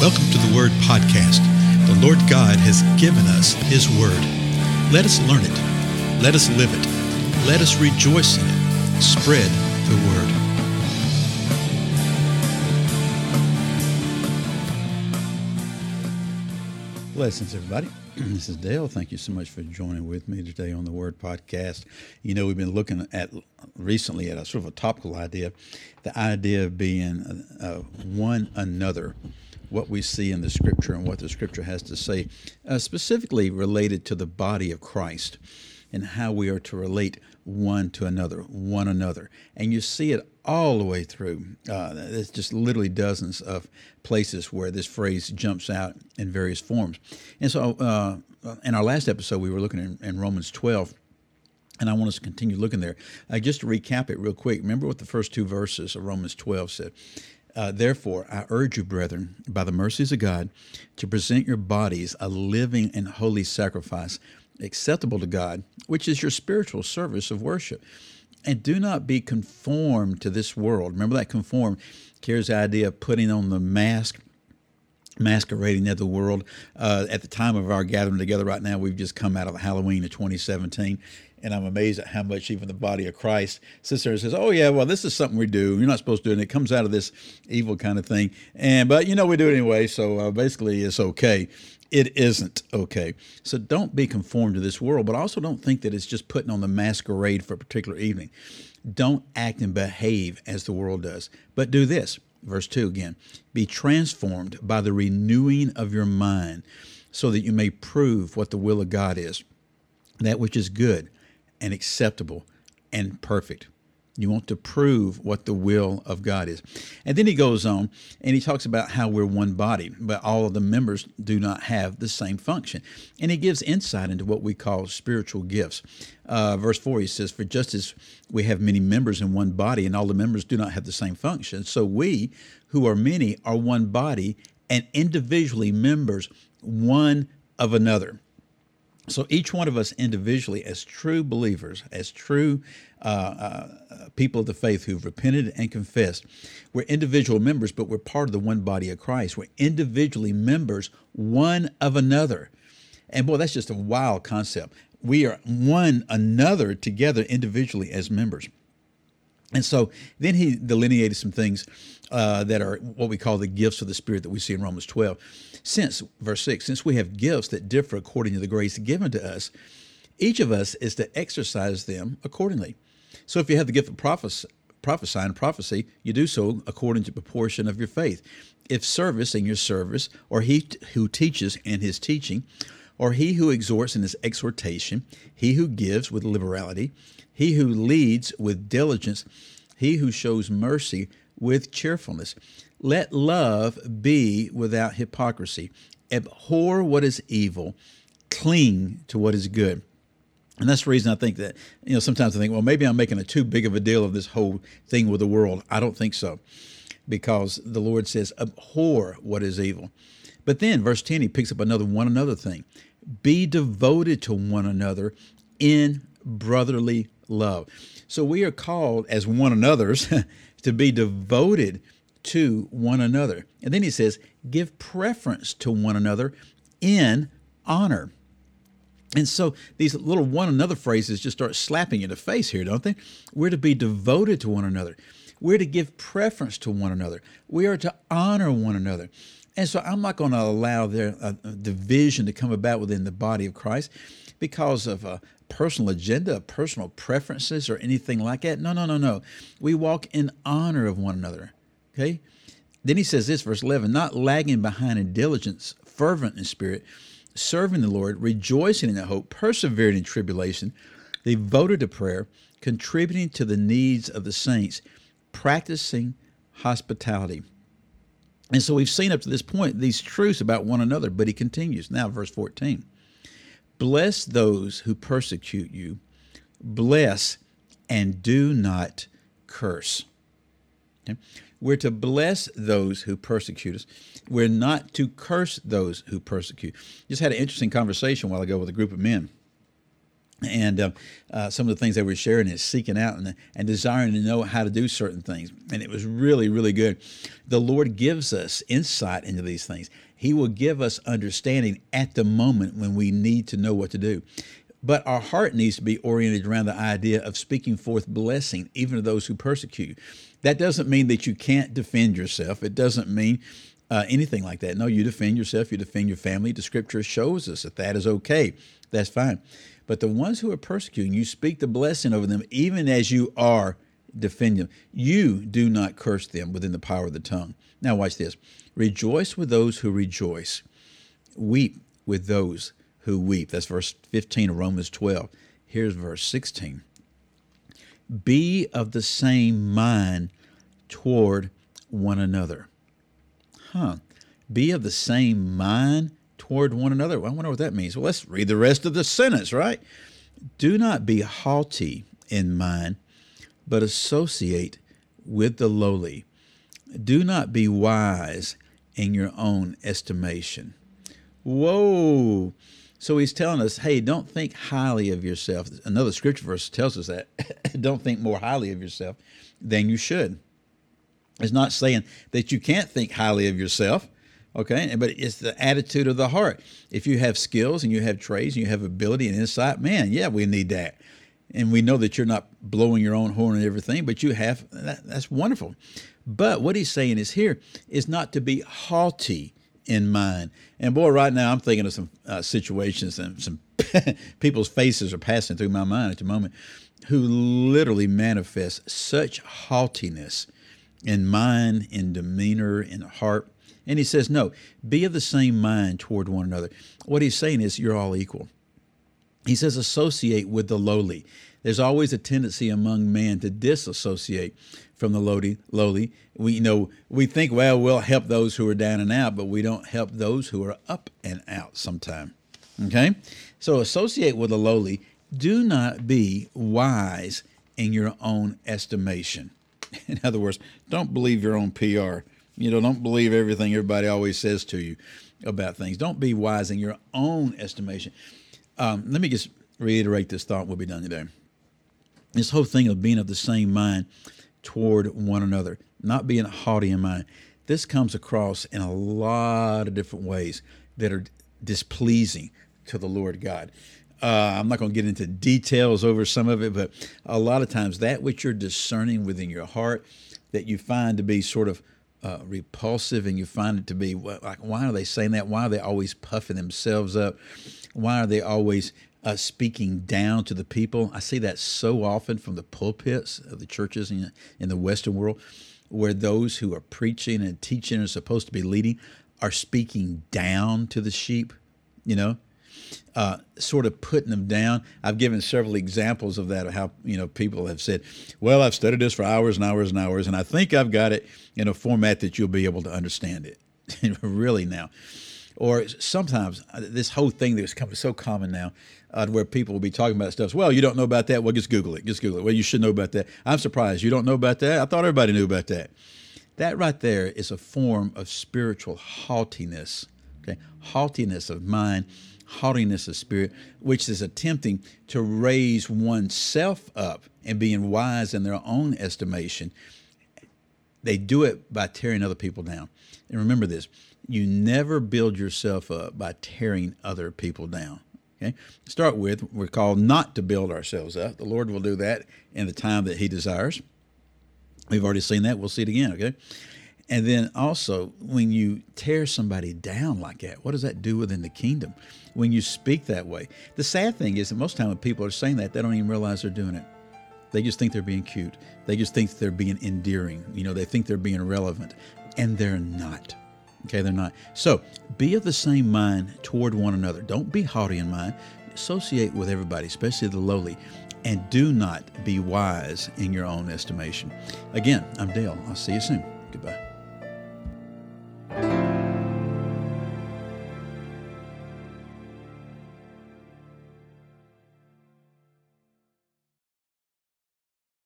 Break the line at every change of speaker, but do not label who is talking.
Welcome to the Word Podcast. The Lord God has given us His Word. Let us learn it. Let us live it. Let us rejoice in it. Spread the Word.
Blessings, everybody. This is Dale. Thank you so much for joining with me today on the Word Podcast. You know, we've been looking at recently at a sort of a topical idea, the idea of being uh, one another, what we see in the Scripture and what the Scripture has to say, uh, specifically related to the body of Christ and how we are to relate one to another, one another. And you see it all the way through. Uh, there's just literally dozens of places where this phrase jumps out in various forms. And so, uh, in our last episode, we were looking in, in, Romans 12. And I want us to continue looking there. Uh, just to recap it real quick, remember what the first two verses of Romans 12 said. Uh, Therefore, I urge you, brethren, by the mercies of God, to present your bodies a living and holy sacrifice, acceptable to God, which is your spiritual service of worship. And do not be conformed to this world. Remember that conform carries the idea of putting on the mask, masquerading at the world. Uh, at the time of our gathering together right now, we've just come out of Halloween of 2017 and I'm amazed at how much even the body of Christ sits there and says, "Oh yeah, well this is something we do. You're not supposed to do it." And it comes out of this evil kind of thing, and but you know we do it anyway. So uh, basically, it's okay it isn't okay. So don't be conformed to this world, but also don't think that it's just putting on the masquerade for a particular evening. Don't act and behave as the world does, but do this. Verse 2 again be transformed by the renewing of your mind, so that you may prove what the will of God is, that which is good and acceptable and perfect. You want to prove what the will of God is. And then he goes on and he talks about how we're one body, but all of the members do not have the same function. And he gives insight into what we call spiritual gifts. Uh, verse 4, he says, For just as we have many members in one body, and all the members do not have the same function, so we, who are many, are one body and individually members one of another. So each one of us individually, as true believers, as true uh, uh, people of the faith who've repented and confessed, we're individual members, but we're part of the one body of Christ. We're individually members one of another. And boy, that's just a wild concept. We are one another together individually as members. And so then he delineated some things uh, that are what we call the gifts of the Spirit that we see in Romans 12. Since, verse 6, since we have gifts that differ according to the grace given to us, each of us is to exercise them accordingly. So if you have the gift of prophesying prophecy, you do so according to proportion of your faith. If service in your service, or he who teaches in his teaching, or he who exhorts in his exhortation, he who gives with liberality, he who leads with diligence, he who shows mercy with cheerfulness. Let love be without hypocrisy. Abhor what is evil, cling to what is good. And that's the reason I think that, you know, sometimes I think, well, maybe I'm making a too big of a deal of this whole thing with the world. I don't think so, because the Lord says, abhor what is evil. But then, verse 10, he picks up another one another thing be devoted to one another in brotherly love. So we are called as one another's to be devoted to one another. And then he says, give preference to one another in honor. And so these little one another phrases just start slapping you in the face here, don't they? We're to be devoted to one another. We're to give preference to one another. We are to honor one another. And so I'm not going to allow their uh, division to come about within the body of Christ because of a personal agenda, personal preferences, or anything like that. No, no, no, no. We walk in honor of one another. Okay? Then he says this, verse 11 not lagging behind in diligence, fervent in spirit, serving the Lord, rejoicing in the hope, persevering in tribulation, devoted to prayer, contributing to the needs of the saints, practicing hospitality. And so we've seen up to this point these truths about one another, but he continues. Now, verse 14 Bless those who persecute you, bless and do not curse. Okay? We're to bless those who persecute us. We're not to curse those who persecute. Just had an interesting conversation a while ago with a group of men. And uh, uh, some of the things they were sharing is seeking out and, and desiring to know how to do certain things. And it was really really good. The lord gives us insight into these things. He will give us understanding at the moment when we need to know what to do. But our heart needs to be oriented around the idea of speaking forth blessing even to those who persecute that doesn't mean that you can't defend yourself. It doesn't mean uh, anything like that. No you defend yourself you defend your family. The scripture shows us that that is okay. That's fine but the ones who are persecuting, you speak the blessing over them, even as you are defending them. You do not curse them within the power of the tongue. Now, watch this. Rejoice with those who rejoice. Weep with those who weep. That's verse 15 of Romans 12. Here's verse 16. Be of the same mind toward one another. Huh. Be of the same mind toward one another. Well, I wonder what that means. Well, let's read the rest of the sentence, right? Do not be haughty in mind, but associate with the lowly. Do not be wise in your own estimation. Whoa. So he's telling us, hey, don't think highly of yourself. Another scripture verse tells us that. don't think more highly of yourself than you should. It's not saying that you can't think highly of yourself. Okay, but it's the attitude of the heart. If you have skills and you have trades and you have ability and insight, man, yeah, we need that. And we know that you're not blowing your own horn and everything, but you have that, that's wonderful. But what he's saying is here is not to be haughty in mind. And boy, right now I'm thinking of some uh, situations and some people's faces are passing through my mind at the moment who literally manifest such haughtiness in mind, in demeanor, in heart and he says, no, be of the same mind toward one another. What he's saying is you're all equal. He says, associate with the lowly. There's always a tendency among men to disassociate from the lowly. Lowly, we you know we think, well, we'll help those who are down and out, but we don't help those who are up and out. Sometime, okay. So associate with the lowly. Do not be wise in your own estimation. In other words, don't believe your own PR. You know, don't believe everything everybody always says to you about things. Don't be wise in your own estimation. Um, let me just reiterate this thought. We'll be done today. This whole thing of being of the same mind toward one another, not being haughty in mind. This comes across in a lot of different ways that are displeasing to the Lord God. Uh, I'm not going to get into details over some of it, but a lot of times that which you're discerning within your heart that you find to be sort of uh, repulsive and you find it to be like, why are they saying that? Why are they always puffing themselves up? Why are they always uh, speaking down to the people? I see that so often from the pulpits of the churches in, in the Western world, where those who are preaching and teaching and are supposed to be leading are speaking down to the sheep, you know, uh, sort of putting them down. I've given several examples of that, of how you know people have said, "Well, I've studied this for hours and hours and hours, and I think I've got it in a format that you'll be able to understand it." really now, or sometimes uh, this whole thing that's so common now, uh, where people will be talking about stuff. Well, you don't know about that. Well, just Google it. Just Google it. Well, you should know about that. I'm surprised you don't know about that. I thought everybody knew about that. That right there is a form of spiritual haughtiness. Okay, haughtiness of mind haughtiness of spirit, which is attempting to raise oneself up and being wise in their own estimation. They do it by tearing other people down. And remember this you never build yourself up by tearing other people down. Okay? Start with, we're called not to build ourselves up. The Lord will do that in the time that He desires. We've already seen that. We'll see it again, okay? And then also, when you tear somebody down like that, what does that do within the kingdom? When you speak that way, the sad thing is that most time when people are saying that, they don't even realize they're doing it. They just think they're being cute. They just think they're being endearing. You know, they think they're being relevant, and they're not. Okay, they're not. So be of the same mind toward one another. Don't be haughty in mind. Associate with everybody, especially the lowly, and do not be wise in your own estimation. Again, I'm Dale. I'll see you soon. Goodbye.